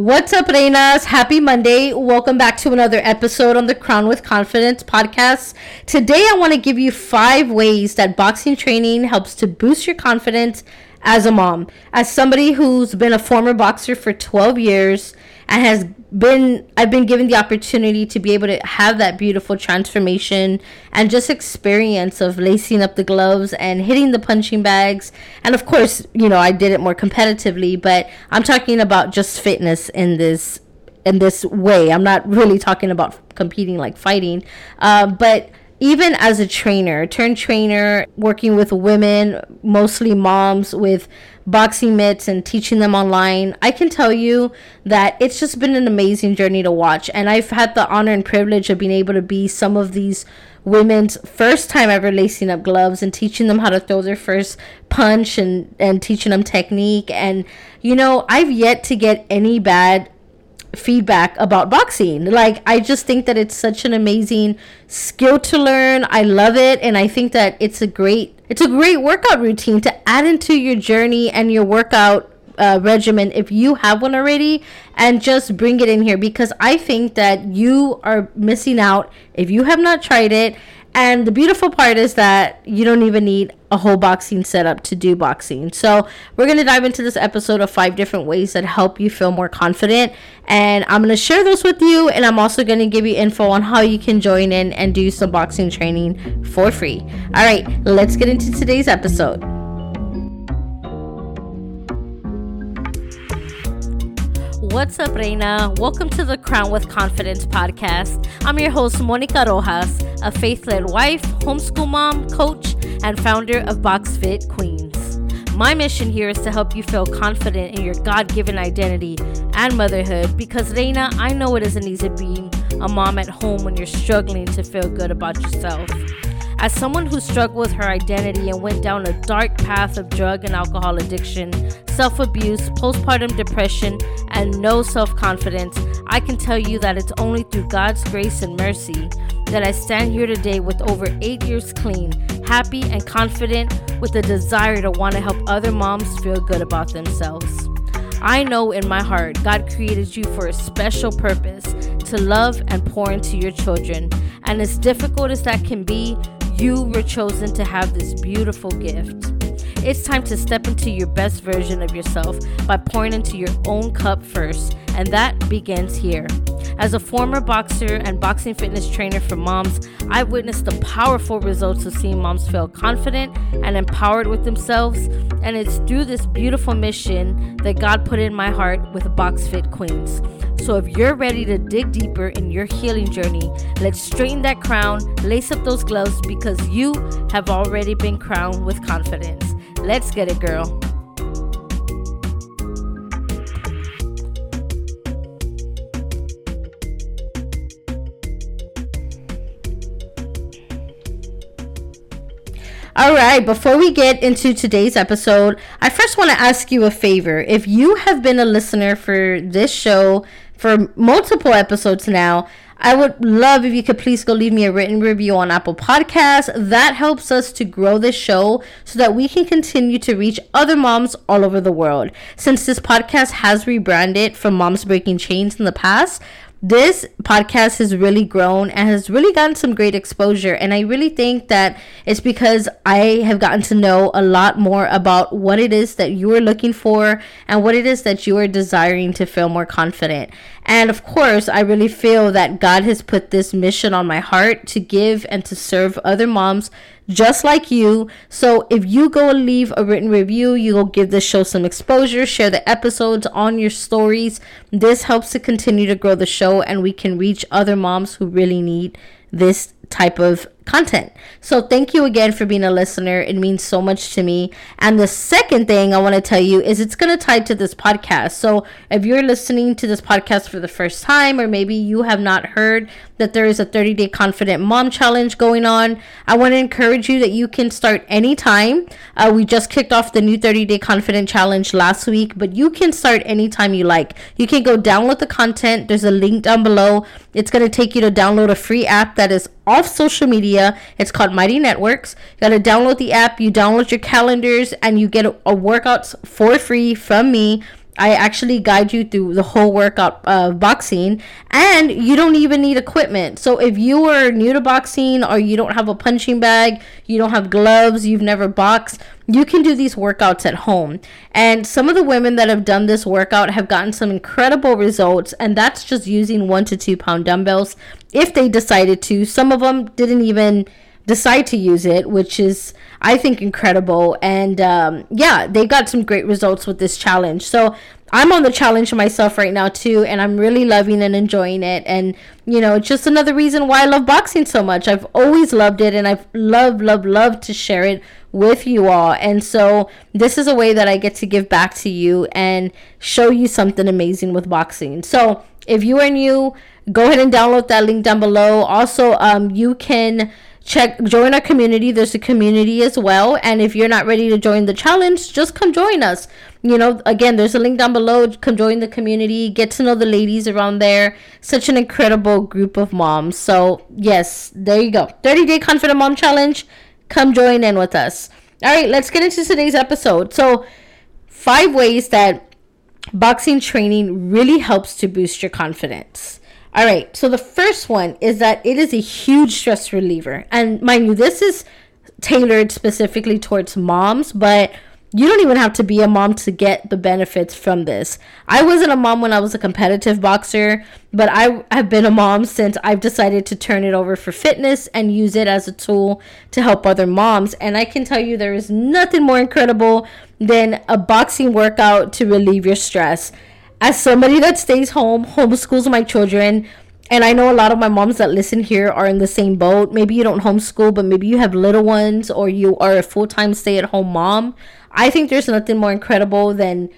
What's up, Reinas? Happy Monday. Welcome back to another episode on the Crown with Confidence podcast. Today, I want to give you five ways that boxing training helps to boost your confidence as a mom. As somebody who's been a former boxer for 12 years and has been I've been given the opportunity to be able to have that beautiful transformation and just experience of lacing up the gloves and hitting the punching bags. And of course, you know, I did it more competitively, but I'm talking about just fitness in this in this way. I'm not really talking about competing like fighting. Uh, but even as a trainer, turn trainer, working with women, mostly moms with boxing mitts and teaching them online, I can tell you that it's just been an amazing journey to watch. And I've had the honor and privilege of being able to be some of these women's first time ever lacing up gloves and teaching them how to throw their first punch and, and teaching them technique. And, you know, I've yet to get any bad feedback about boxing. Like I just think that it's such an amazing skill to learn. I love it and I think that it's a great it's a great workout routine to add into your journey and your workout uh, regimen if you have one already and just bring it in here because I think that you are missing out if you have not tried it and the beautiful part is that you don't even need a whole boxing setup to do boxing. So, we're going to dive into this episode of five different ways that help you feel more confident. And I'm going to share those with you. And I'm also going to give you info on how you can join in and do some boxing training for free. All right, let's get into today's episode. What's up, Reina? Welcome to the Crown with Confidence podcast. I'm your host, Monica Rojas, a faith led wife, homeschool mom, coach, and founder of BoxFit Queens. My mission here is to help you feel confident in your God given identity and motherhood because, Reina, I know it isn't easy being a mom at home when you're struggling to feel good about yourself. As someone who struggled with her identity and went down a dark path of drug and alcohol addiction, self abuse, postpartum depression, and no self confidence, I can tell you that it's only through God's grace and mercy that I stand here today with over eight years clean, happy, and confident with a desire to want to help other moms feel good about themselves. I know in my heart God created you for a special purpose to love and pour into your children. And as difficult as that can be, you were chosen to have this beautiful gift. It's time to step into your best version of yourself by pouring into your own cup first, and that begins here. As a former boxer and boxing fitness trainer for moms, I've witnessed the powerful results of seeing moms feel confident and empowered with themselves, and it's through this beautiful mission that God put in my heart with BoxFit Queens. So if you're ready to dig deeper in your healing journey, let's straighten that crown, lace up those gloves because you have already been crowned with confidence. Let's get it, girl. All right, before we get into today's episode, I first want to ask you a favor. If you have been a listener for this show for multiple episodes now, I would love if you could please go leave me a written review on Apple Podcasts. That helps us to grow this show so that we can continue to reach other moms all over the world. Since this podcast has rebranded from Moms Breaking Chains in the past, this podcast has really grown and has really gotten some great exposure. And I really think that it's because I have gotten to know a lot more about what it is that you are looking for and what it is that you are desiring to feel more confident. And of course, I really feel that God has put this mission on my heart to give and to serve other moms just like you. So if you go and leave a written review, you will give the show some exposure, share the episodes on your stories. This helps to continue to grow the show and we can reach other moms who really need this type of content. So thank you again for being a listener. It means so much to me. And the second thing I want to tell you is it's going to tie to this podcast. So if you're listening to this podcast for the first time or maybe you have not heard that there is a 30 day confident mom challenge going on, I want to encourage you that you can start anytime. Uh, we just kicked off the new 30 day confident challenge last week, but you can start anytime you like. You can go download the content. There's a link down below. It's going to take you to download a free app that is off social media. It's called Mighty Networks. You got to download the app, you download your calendars, and you get a, a workouts for free from me I actually guide you through the whole workout of boxing, and you don't even need equipment. So if you are new to boxing or you don't have a punching bag, you don't have gloves, you've never boxed, you can do these workouts at home. And some of the women that have done this workout have gotten some incredible results, and that's just using one to two pound dumbbells if they decided to. Some of them didn't even decide to use it, which is, I think, incredible. And um, yeah, they got some great results with this challenge. So I'm on the challenge myself right now, too, and I'm really loving and enjoying it. And, you know, it's just another reason why I love boxing so much. I've always loved it, and I've loved, loved, loved to share it with you all. And so this is a way that I get to give back to you and show you something amazing with boxing. So if you are new, go ahead and download that link down below. Also, um, you can check join our community. There's a community as well. And if you're not ready to join the challenge just come join us. You know again there's a link down below. Come join the community. Get to know the ladies around there. Such an incredible group of moms. So yes there you go. 30 day confident mom challenge. Come join in with us. All right let's get into today's episode. So five ways that boxing training really helps to boost your confidence all right, so the first one is that it is a huge stress reliever. And mind you, this is tailored specifically towards moms, but you don't even have to be a mom to get the benefits from this. I wasn't a mom when I was a competitive boxer, but I have been a mom since I've decided to turn it over for fitness and use it as a tool to help other moms. And I can tell you there is nothing more incredible than a boxing workout to relieve your stress as somebody that stays home, homeschools my children, and I know a lot of my moms that listen here are in the same boat. Maybe you don't homeschool, but maybe you have little ones or you are a full time stay at home mom. I think there's nothing more incredible than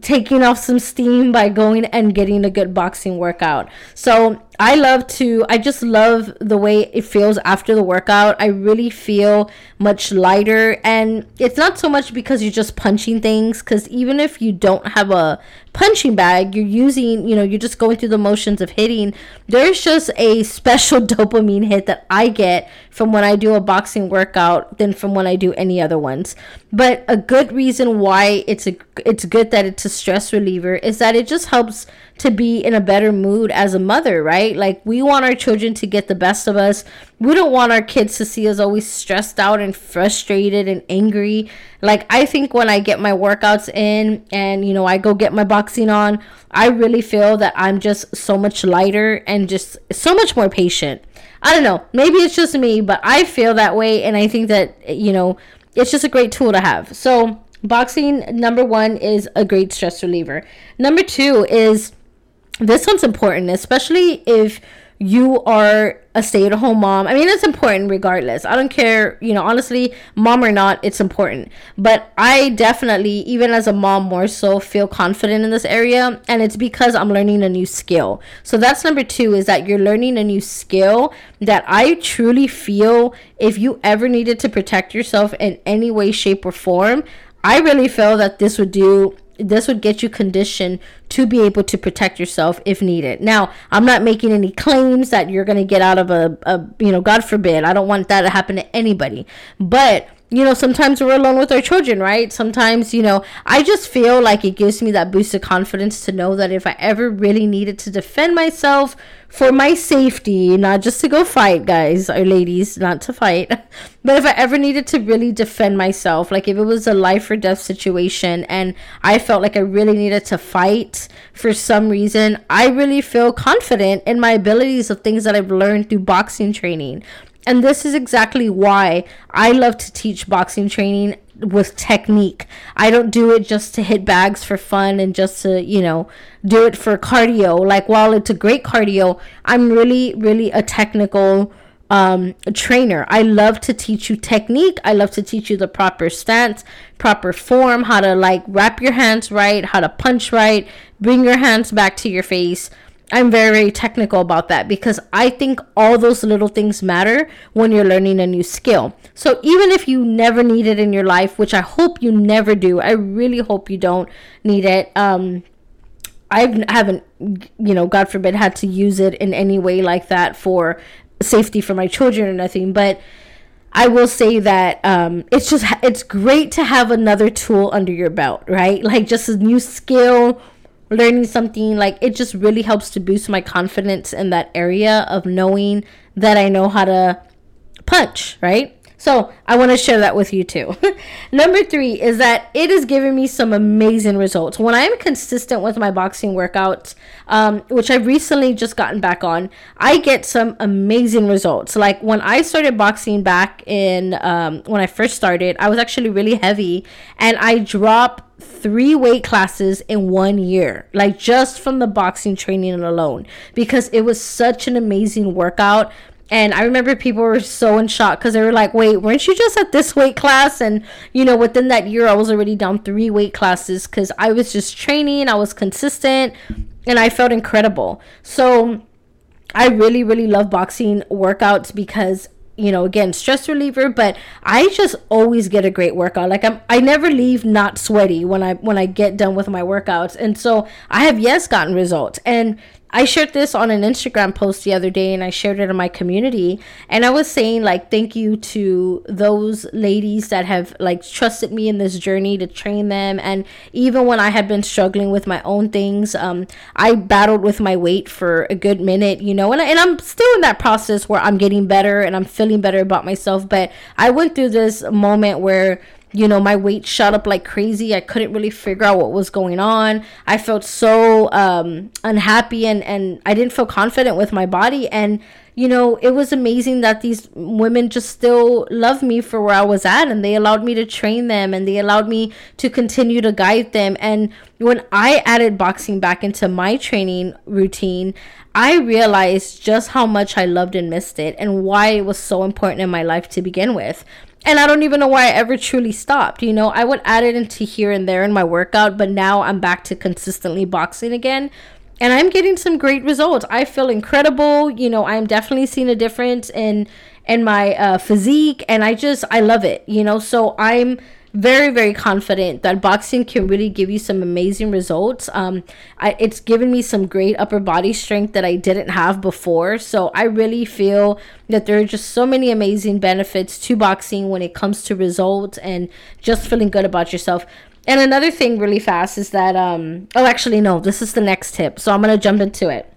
taking off some steam by going and getting a good boxing workout. So I love to, I just love the way it feels after the workout. I really feel much lighter. And it's not so much because you're just punching things, because even if you don't have a punching bag, you're using, you know, you're just going through the motions of hitting. There's just a special dopamine hit that I get from when I do a boxing workout than from when I do any other ones. But a good reason why it's a it's good that it's a stress reliever is that it just helps to be in a better mood as a mother, right? Like we want our children to get the best of us. We don't want our kids to see us always stressed out and frustrated and angry. Like I think when I get my workouts in and you know, I go get my boxing on, I really feel that I'm just so much lighter and just so much more patient. I don't know. Maybe it's just me, but I feel that way and I think that you know, it's just a great tool to have. So, boxing number 1 is a great stress reliever. Number 2 is this one's important, especially if you are a stay-at-home mom. I mean, it's important regardless. I don't care, you know, honestly, mom or not, it's important. But I definitely, even as a mom, more so feel confident in this area, and it's because I'm learning a new skill. So that's number two is that you're learning a new skill that I truly feel if you ever needed to protect yourself in any way, shape, or form, I really feel that this would do this would get you conditioned to be able to protect yourself if needed. Now, I'm not making any claims that you're going to get out of a, a, you know, God forbid. I don't want that to happen to anybody. But you know, sometimes we're alone with our children, right? Sometimes, you know, I just feel like it gives me that boost of confidence to know that if I ever really needed to defend myself for my safety, not just to go fight, guys or ladies, not to fight, but if I ever needed to really defend myself, like if it was a life or death situation and I felt like I really needed to fight for some reason, I really feel confident in my abilities of things that I've learned through boxing training and this is exactly why I love to teach boxing training with technique. I don't do it just to hit bags for fun and just to, you know, do it for cardio. Like while it's a great cardio, I'm really really a technical um, trainer. I love to teach you technique. I love to teach you the proper stance, proper form, how to like wrap your hands right, how to punch right, bring your hands back to your face. I'm very, very technical about that because I think all those little things matter when you're learning a new skill. So even if you never need it in your life, which I hope you never do, I really hope you don't need it. Um, I haven't, you know, God forbid, had to use it in any way like that for safety for my children or nothing, but I will say that um, it's just it's great to have another tool under your belt, right? Like just a new skill, learning something. Like it just really helps to boost my confidence in that area of knowing that I know how to punch, right? So I want to share that with you too. Number three is that it has given me some amazing results. When I'm consistent with my boxing workouts, um, which I've recently just gotten back on, I get some amazing results. Like when I started boxing back in, um, when I first started, I was actually really heavy and I dropped three weight classes in one year, like just from the boxing training alone, because it was such an amazing workout. And I remember people were so in shock because they were like, wait, weren't you just at this weight class? And, you know, within that year, I was already down three weight classes because I was just training, I was consistent, and I felt incredible. So I really, really love boxing workouts because you know again stress reliever but i just always get a great workout. Like i'm i never leave not sweaty when i when i get done with my workouts. And so i have yes gotten results. And I shared this on an Instagram post the other day and I shared it in my community. And I was saying like thank you to those ladies that have like trusted me in this journey to train them. And even when I had been struggling with my own things um I battled with my weight for a good minute you know? And, and I'm still in that process where I'm getting better and I'm feeling better about myself. But I went through this moment where you know my weight shot up like crazy. I couldn't really figure out what was going on. I felt so um, unhappy and and i didn't feel confident with my body. And you know it was amazing that these women just still love me for where i was at and they allowed me to train them and they allowed me to continue to guide them. And when i added boxing back into my training routine I realized just how much I loved and missed it and why it was so important in my life to begin with and I don't even know why I ever truly stopped. You know, I would add it into here and there in my workout, but now I'm back to consistently boxing again. And I'm getting some great results. I feel incredible. You know, I'm definitely seeing a difference in in my uh, physique, and I just I love it. You know, so I'm very very confident that boxing can really give you some amazing results. Um I, it's given me some great upper body strength that i didn't have before. So i really feel that there are just so many amazing benefits to boxing when it comes to results and just feeling good about yourself. And another thing really fast is that um oh actually no this is the next tip. So i'm gonna jump into it.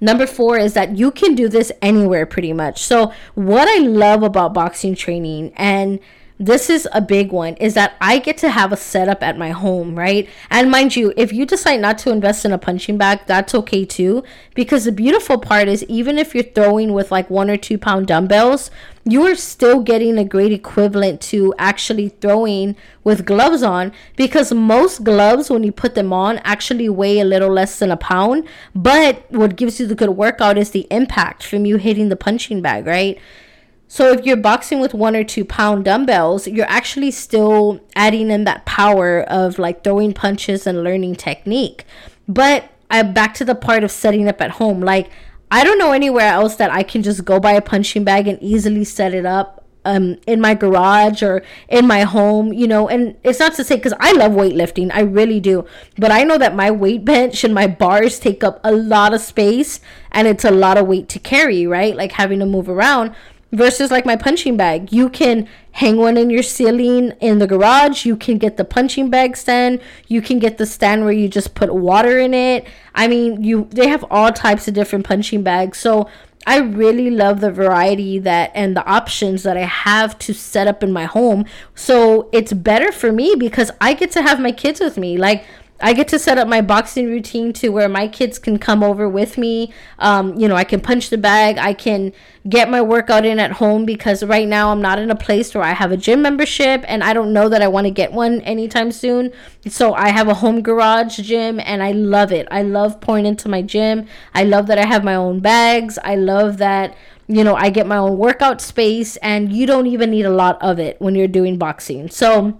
Number four is that you can do this anywhere pretty much. So, what I love about boxing training and this is a big one is that I get to have a setup at my home, right? And mind you, if you decide not to invest in a punching bag, that's okay too. Because the beautiful part is, even if you're throwing with like one or two pound dumbbells, you are still getting a great equivalent to actually throwing with gloves on because most gloves, when you put them on, actually weigh a little less than a pound. But what gives you the good workout is the impact from you hitting the punching bag, right? So if you're boxing with one or two pound dumbbells, you're actually still adding in that power of like throwing punches and learning technique. But I'm back to the part of setting up at home. Like I don't know anywhere else that I can just go buy a punching bag and easily set it up um in my garage or in my home you know and it's not to say because i love weightlifting i really do but i know that my weight bench and my bars take up a lot of space and it's a lot of weight to carry right like having to move around versus like my punching bag. You can hang one in your ceiling in the garage. You can get the punching bag stand. You can get the stand where you just put water in it. I mean, you they have all types of different punching bags. So I really love the variety that and the options that I have to set up in my home. So it's better for me because I get to have my kids with me. Like I get to set up my boxing routine to where my kids can come over with me. Um, you know, I can punch the bag. I can get my workout in at home because right now I'm not in a place where I have a gym membership and I don't know that I want to get one anytime soon. So I have a home garage gym and I love it. I love pouring into my gym. I love that I have my own bags. I love that you know, I get my own workout space and you don't even need a lot of it when you're doing boxing. So,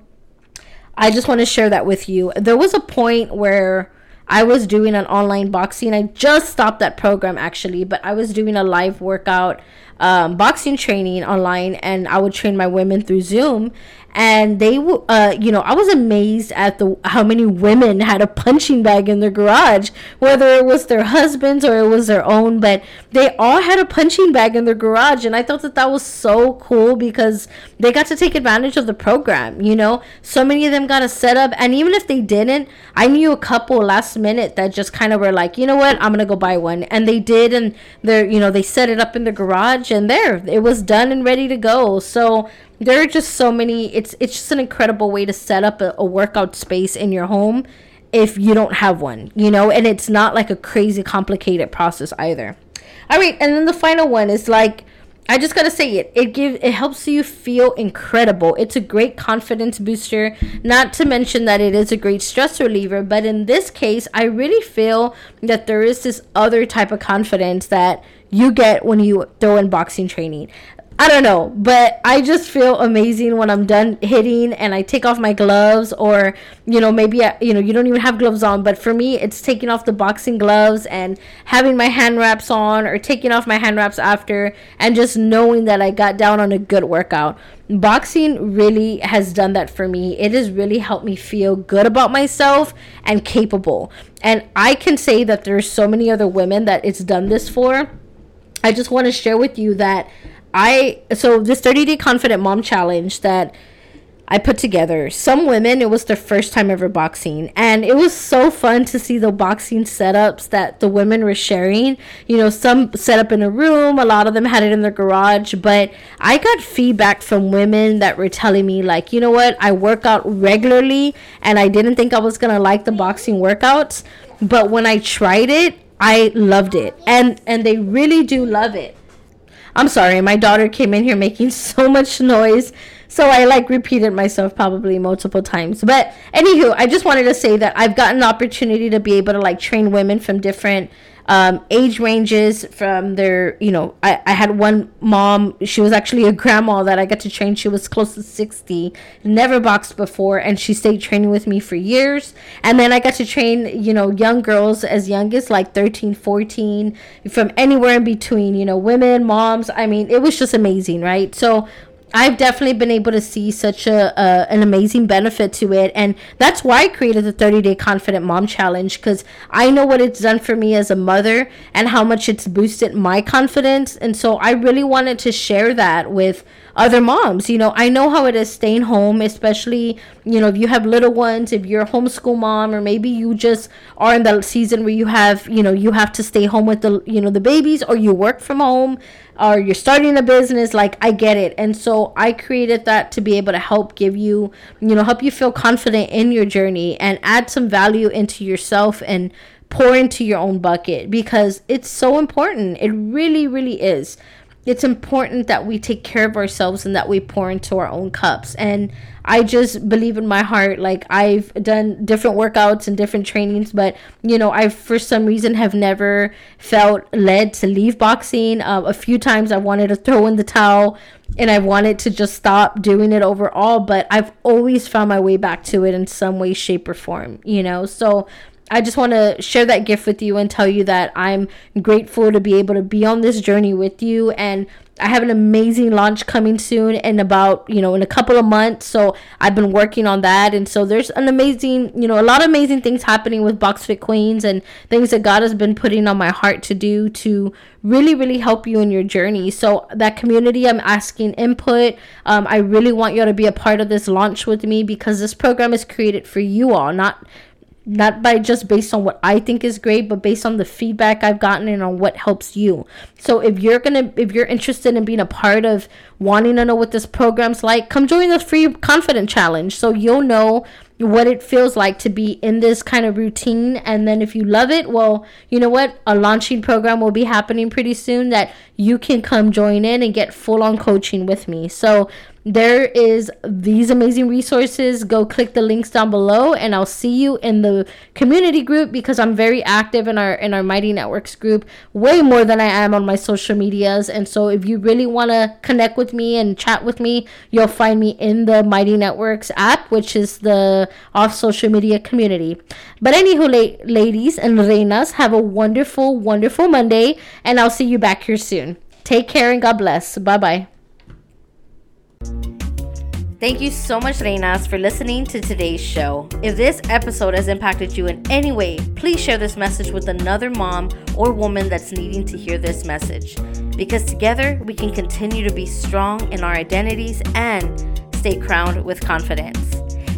I just want to share that with you. There was a point where I was doing an online boxing. I just stopped that program actually, but I was doing a live workout um, boxing training online and I would train my women through Zoom. And they uh you know i was amazed at the how many women had a punching bag in their garage whether it was their husbands or it was their own but they all had a punching bag in their garage and i thought that that was so cool because they got to take advantage of the program you know? So many of them got a setup and even if they didn't i knew a couple last minute that just kind of were like you know what? I'm gonna go buy one. And they did and they're you know they set it up in the garage there it was done and ready to go. So there are just so many it's it's just an incredible way to set up a, a workout space in your home if you don't have one you know and it's not like a crazy complicated process either. All right and then the final one is like I just gotta say it. It gives it helps you feel incredible. It's a great confidence booster. Not to mention that it is a great stress reliever. But in this case, I really feel that there is this other type of confidence that you get when you throw in boxing training. I don't know, but I just feel amazing when I'm done hitting and I take off my gloves or you know maybe I, you know you don't even have gloves on, but for me it's taking off the boxing gloves and having my hand wraps on or taking off my hand wraps after and just knowing that I got down on a good workout. Boxing really has done that for me. It has really helped me feel good about myself and capable. And I can say that there's so many other women that it's done this for. I just want to share with you that I so this 30 day confident mom challenge that I put together. Some women, it was their first time ever boxing, and it was so fun to see the boxing setups that the women were sharing. You know, some set up in a room, a lot of them had it in their garage, but I got feedback from women that were telling me, like, you know what, I work out regularly, and I didn't think I was gonna like the boxing workouts, but when I tried it, I loved it, and and they really do love it. I'm sorry, my daughter came in here making so much noise. So I like repeated myself probably multiple times. But anywho, I just wanted to say that I've gotten an opportunity to be able to like train women from different um, age ranges from their, you know, I, I had one mom, she was actually a grandma that I got to train. She was close to 60, never boxed before, and she stayed training with me for years. And then I got to train, you know, young girls as young as like 13, 14, from anywhere in between, you know, women, moms. I mean, it was just amazing, right? So I've definitely been able to see such a, an amazing benefit to it, and that's why I created the 30 Day Confident Mom Challenge because I know what it's done for me as a mother and how much it's boosted my confidence, and so I really wanted to share that with other moms. You know, I know how it is staying home, especially, you know, if you have little ones, if you're a homeschool mom, or maybe you just are in the season where you have, you know, you have to stay home with the, you know, the babies, or you work from home, or you're starting a business. Like, I get it. And so I created that to be able to help give you, you know, help you feel confident in your journey and add some value into yourself and pour into your own bucket because it's so important. It really, really is it's important that we take care of ourselves and that we pour into our own cups. And I just believe in my heart, like I've done different workouts and different trainings, but you know, I for some reason have never felt led to leave boxing. Uh, a few times I wanted to throw in the towel and I wanted to just stop doing it overall, but I've always found my way back to it in some way, shape, or form, you know? So I just want to share that gift with you and tell you that I'm grateful to be able to be on this journey with you and I have an amazing launch coming soon in about, you know, in a couple of months. So I've been working on that. And so there's an amazing, you know, a lot of amazing things happening with BoxFit Queens and things that God has been putting on my heart to do to really, really help you in your journey. So that community, I'm asking input. Um, I really want you all to be a part of this launch with me because this program is created for you all, not not by just based on what I think is great, but based on the feedback I've gotten and on what helps you. So if you're gonna if you're interested in being a part of wanting to know what this program's like, come join the free confident challenge so you'll know what it feels like to be in this kind of routine. And then if you love it well you know what? A launching program will be happening pretty soon that you can come join in and get full on coaching with me. So there is these amazing resources. Go click the links down below and i'll see you in the community group because i'm very active in our in our mighty networks group way more than i am on my social medias. And so if you really want to connect with me and chat with me you'll find me in the mighty networks app which is the off social media community but anywho la- ladies and reinas have a wonderful wonderful monday and i'll see you back here soon Take care and God bless. Bye bye. Thank you so much, Reinas, for listening to today's show. If this episode has impacted you in any way, please share this message with another mom or woman that's needing to hear this message. Because together we can continue to be strong in our identities and stay crowned with confidence.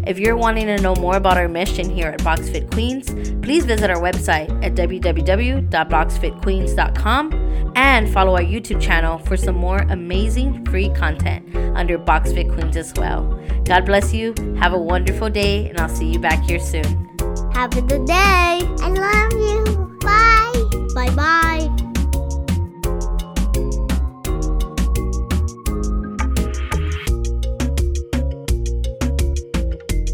If you're wanting to know more about our mission here at BoxFit Queens, please visit our website at www.boxfitqueens.com and follow our YouTube channel for some more amazing free content under BoxFit Queens as well. God bless you. Have a wonderful day, and I'll see you back here soon. Have a good day. I love you. Bye. Bye bye.